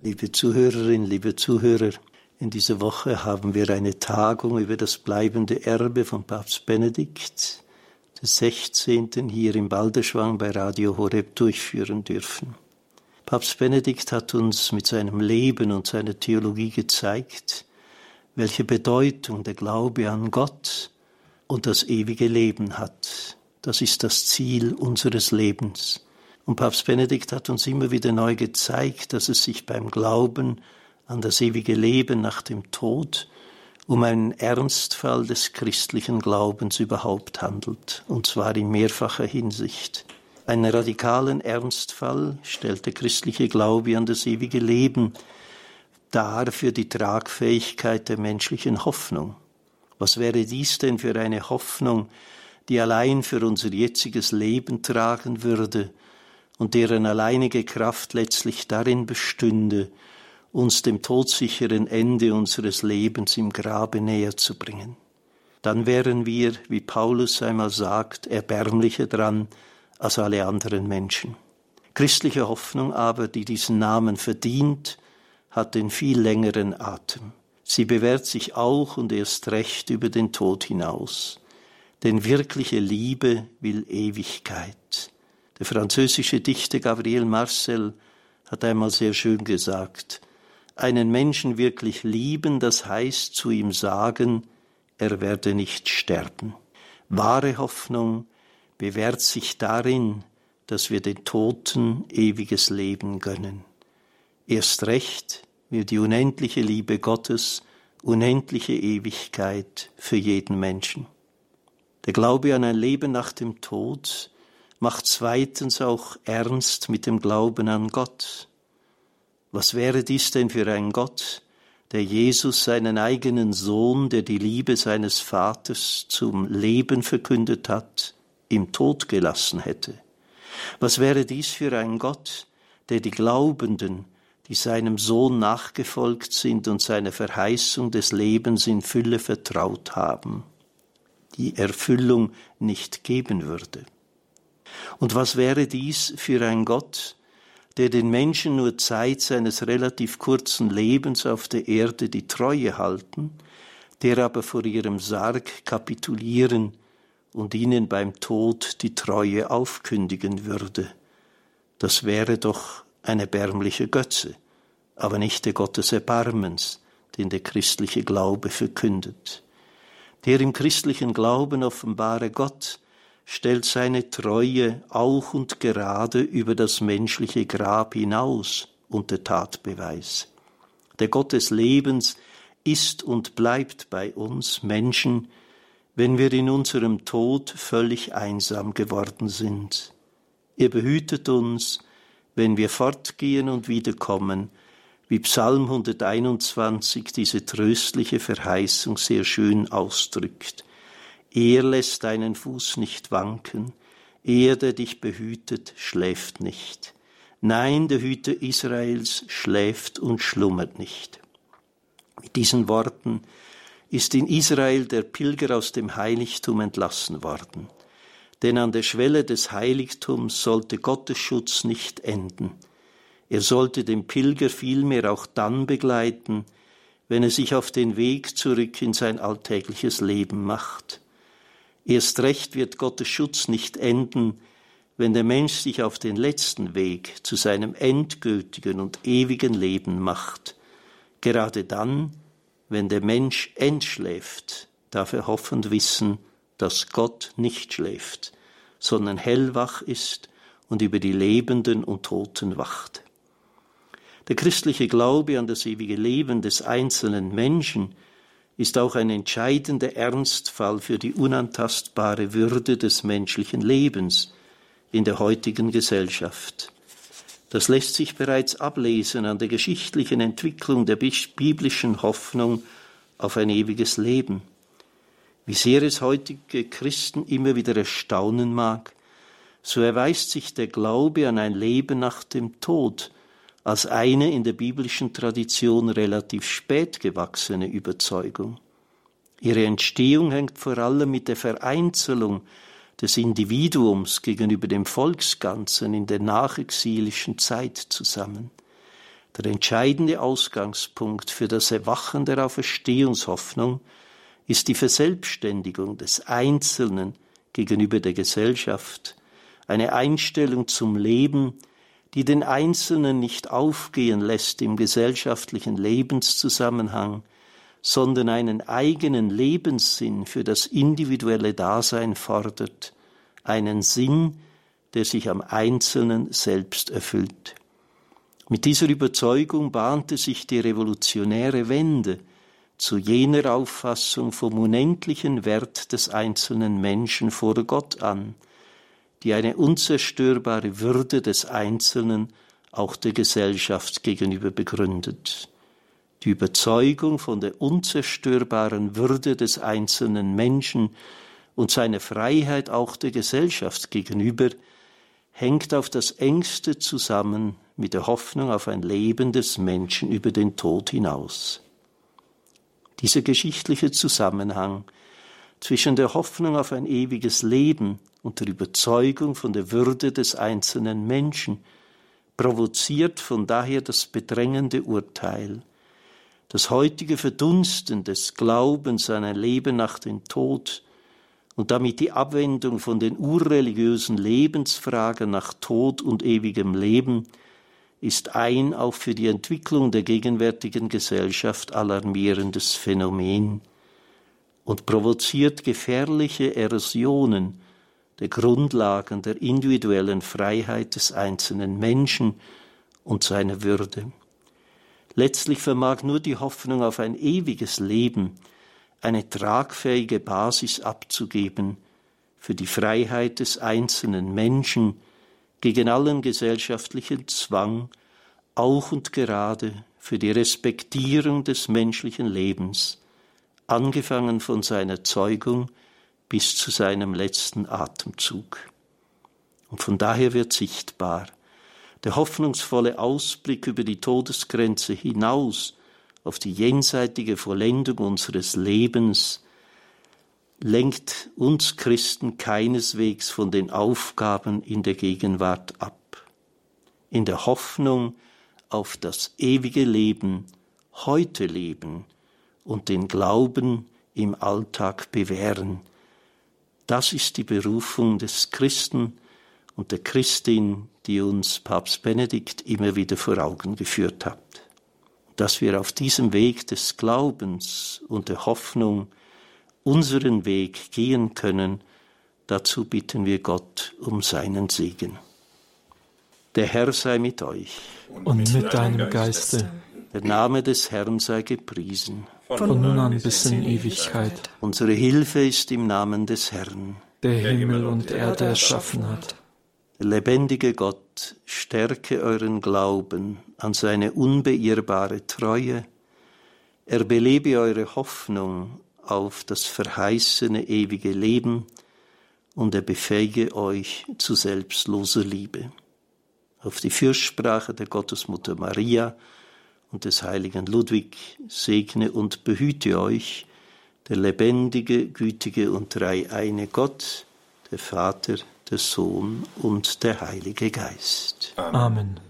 Liebe Zuhörerinnen, liebe Zuhörer, in dieser Woche haben wir eine Tagung über das bleibende Erbe von Papst Benedikt, des 16. hier im Balderschwang bei Radio Horeb durchführen dürfen. Papst Benedikt hat uns mit seinem Leben und seiner Theologie gezeigt, welche Bedeutung der Glaube an Gott und das ewige Leben hat. Das ist das Ziel unseres Lebens. Und Papst Benedikt hat uns immer wieder neu gezeigt, dass es sich beim Glauben an das ewige Leben nach dem Tod um einen Ernstfall des christlichen Glaubens überhaupt handelt, und zwar in mehrfacher Hinsicht. Einen radikalen Ernstfall stellt der christliche Glaube an das ewige Leben dar für die Tragfähigkeit der menschlichen Hoffnung. Was wäre dies denn für eine Hoffnung, die allein für unser jetziges Leben tragen würde und deren alleinige Kraft letztlich darin bestünde, uns dem todsicheren Ende unseres Lebens im Grabe näher zu bringen. Dann wären wir, wie Paulus einmal sagt, erbärmlicher dran als alle anderen Menschen. Christliche Hoffnung aber, die diesen Namen verdient, hat den viel längeren Atem. Sie bewährt sich auch und erst recht über den Tod hinaus. Denn wirkliche Liebe will Ewigkeit. Der französische Dichter Gabriel Marcel hat einmal sehr schön gesagt, einen Menschen wirklich lieben, das heißt zu ihm sagen, er werde nicht sterben. Wahre Hoffnung bewährt sich darin, dass wir den Toten ewiges Leben gönnen. Erst recht will die unendliche Liebe Gottes unendliche Ewigkeit für jeden Menschen. Der Glaube an ein Leben nach dem Tod macht zweitens auch ernst mit dem Glauben an Gott. Was wäre dies denn für ein Gott, der Jesus seinen eigenen Sohn, der die Liebe seines Vaters zum Leben verkündet hat, im Tod gelassen hätte? Was wäre dies für ein Gott, der die Glaubenden, die seinem Sohn nachgefolgt sind und seine Verheißung des Lebens in Fülle vertraut haben, die Erfüllung nicht geben würde? Und was wäre dies für ein Gott, der den Menschen nur Zeit seines relativ kurzen Lebens auf der Erde die Treue halten, der aber vor ihrem Sarg kapitulieren und ihnen beim Tod die Treue aufkündigen würde. Das wäre doch eine erbärmliche Götze, aber nicht der Gott des Erbarmens, den der christliche Glaube verkündet. Der im christlichen Glauben offenbare Gott stellt seine Treue auch und gerade über das menschliche Grab hinaus unter Tatbeweis. Der Gott des Lebens ist und bleibt bei uns Menschen, wenn wir in unserem Tod völlig einsam geworden sind. Er behütet uns, wenn wir fortgehen und wiederkommen, wie Psalm 121 diese tröstliche Verheißung sehr schön ausdrückt. Er lässt deinen Fuß nicht wanken, er, der dich behütet, schläft nicht. Nein, der Hüter Israels schläft und schlummert nicht. Mit diesen Worten ist in Israel der Pilger aus dem Heiligtum entlassen worden. Denn an der Schwelle des Heiligtums sollte Gottes Schutz nicht enden. Er sollte den Pilger vielmehr auch dann begleiten, wenn er sich auf den Weg zurück in sein alltägliches Leben macht. Erst recht wird Gottes Schutz nicht enden, wenn der Mensch sich auf den letzten Weg zu seinem endgültigen und ewigen Leben macht. Gerade dann, wenn der Mensch entschläft, darf er hoffend wissen, dass Gott nicht schläft, sondern hellwach ist und über die Lebenden und Toten wacht. Der christliche Glaube an das ewige Leben des einzelnen Menschen ist auch ein entscheidender Ernstfall für die unantastbare Würde des menschlichen Lebens in der heutigen Gesellschaft. Das lässt sich bereits ablesen an der geschichtlichen Entwicklung der biblischen Hoffnung auf ein ewiges Leben. Wie sehr es heutige Christen immer wieder erstaunen mag, so erweist sich der Glaube an ein Leben nach dem Tod als eine in der biblischen Tradition relativ spät gewachsene Überzeugung. Ihre Entstehung hängt vor allem mit der Vereinzelung des Individuums gegenüber dem Volksganzen in der nachexilischen Zeit zusammen. Der entscheidende Ausgangspunkt für das Erwachen der Auferstehungshoffnung ist die Verselbstständigung des Einzelnen gegenüber der Gesellschaft, eine Einstellung zum Leben, die den Einzelnen nicht aufgehen lässt im gesellschaftlichen Lebenszusammenhang, sondern einen eigenen Lebenssinn für das individuelle Dasein fordert, einen Sinn, der sich am Einzelnen selbst erfüllt. Mit dieser Überzeugung bahnte sich die revolutionäre Wende zu jener Auffassung vom unendlichen Wert des einzelnen Menschen vor Gott an, die eine unzerstörbare Würde des Einzelnen auch der Gesellschaft gegenüber begründet. Die Überzeugung von der unzerstörbaren Würde des einzelnen Menschen und seiner Freiheit auch der Gesellschaft gegenüber hängt auf das engste zusammen mit der Hoffnung auf ein Leben des Menschen über den Tod hinaus. Dieser geschichtliche Zusammenhang zwischen der Hoffnung auf ein ewiges Leben und der Überzeugung von der Würde des einzelnen Menschen provoziert von daher das bedrängende Urteil. Das heutige Verdunsten des Glaubens an ein Leben nach dem Tod und damit die Abwendung von den urreligiösen Lebensfragen nach Tod und ewigem Leben ist ein auch für die Entwicklung der gegenwärtigen Gesellschaft alarmierendes Phänomen und provoziert gefährliche Erosionen der Grundlagen der individuellen Freiheit des einzelnen Menschen und seiner Würde. Letztlich vermag nur die Hoffnung auf ein ewiges Leben eine tragfähige Basis abzugeben für die Freiheit des einzelnen Menschen gegen allen gesellschaftlichen Zwang, auch und gerade für die Respektierung des menschlichen Lebens, angefangen von seiner Zeugung bis zu seinem letzten Atemzug. Und von daher wird sichtbar, der hoffnungsvolle Ausblick über die Todesgrenze hinaus auf die jenseitige Vollendung unseres Lebens lenkt uns Christen keineswegs von den Aufgaben in der Gegenwart ab. In der Hoffnung auf das ewige Leben, heute leben und den Glauben im Alltag bewähren, das ist die Berufung des Christen und der Christin, die uns Papst Benedikt immer wieder vor Augen geführt hat. Dass wir auf diesem Weg des Glaubens und der Hoffnung unseren Weg gehen können, dazu bitten wir Gott um seinen Segen. Der Herr sei mit euch. Und mit deinem Geiste. Der Name des Herrn sei gepriesen von nun an bis in Ewigkeit. Unsere Hilfe ist im Namen des Herrn, der Himmel und Erde erschaffen hat. Der lebendige Gott, stärke euren Glauben an seine unbeirrbare Treue, er belebe eure Hoffnung auf das verheißene ewige Leben und er befähige euch zu selbstloser Liebe. Auf die Fürsprache der Gottesmutter Maria, und des heiligen Ludwig segne und behüte euch, der lebendige, gütige und dreieine Gott, der Vater, der Sohn und der Heilige Geist. Amen.